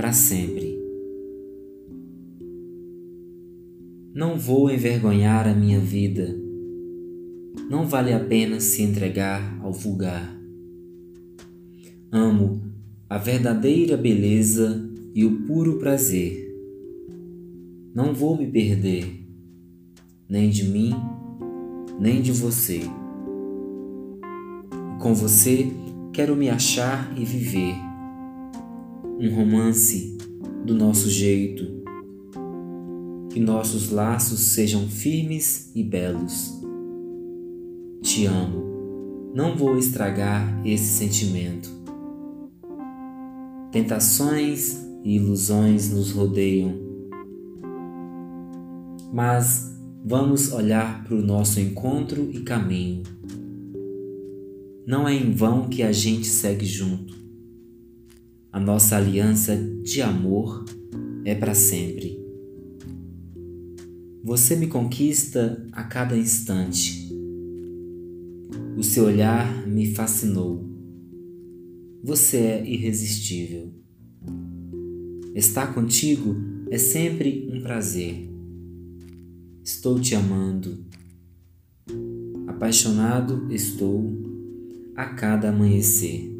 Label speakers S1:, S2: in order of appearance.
S1: para sempre. Não vou envergonhar a minha vida. Não vale a pena se entregar ao vulgar. Amo a verdadeira beleza e o puro prazer. Não vou me perder, nem de mim, nem de você. Com você quero me achar e viver um romance do nosso jeito. Que nossos laços sejam firmes e belos. Te amo, não vou estragar esse sentimento. Tentações e ilusões nos rodeiam mas vamos olhar para o nosso encontro e caminho. Não é em vão que a gente segue junto. A nossa aliança de amor é para sempre. Você me conquista a cada instante. O seu olhar me fascinou. Você é irresistível. Estar contigo é sempre um prazer. Estou te amando. Apaixonado estou a cada amanhecer.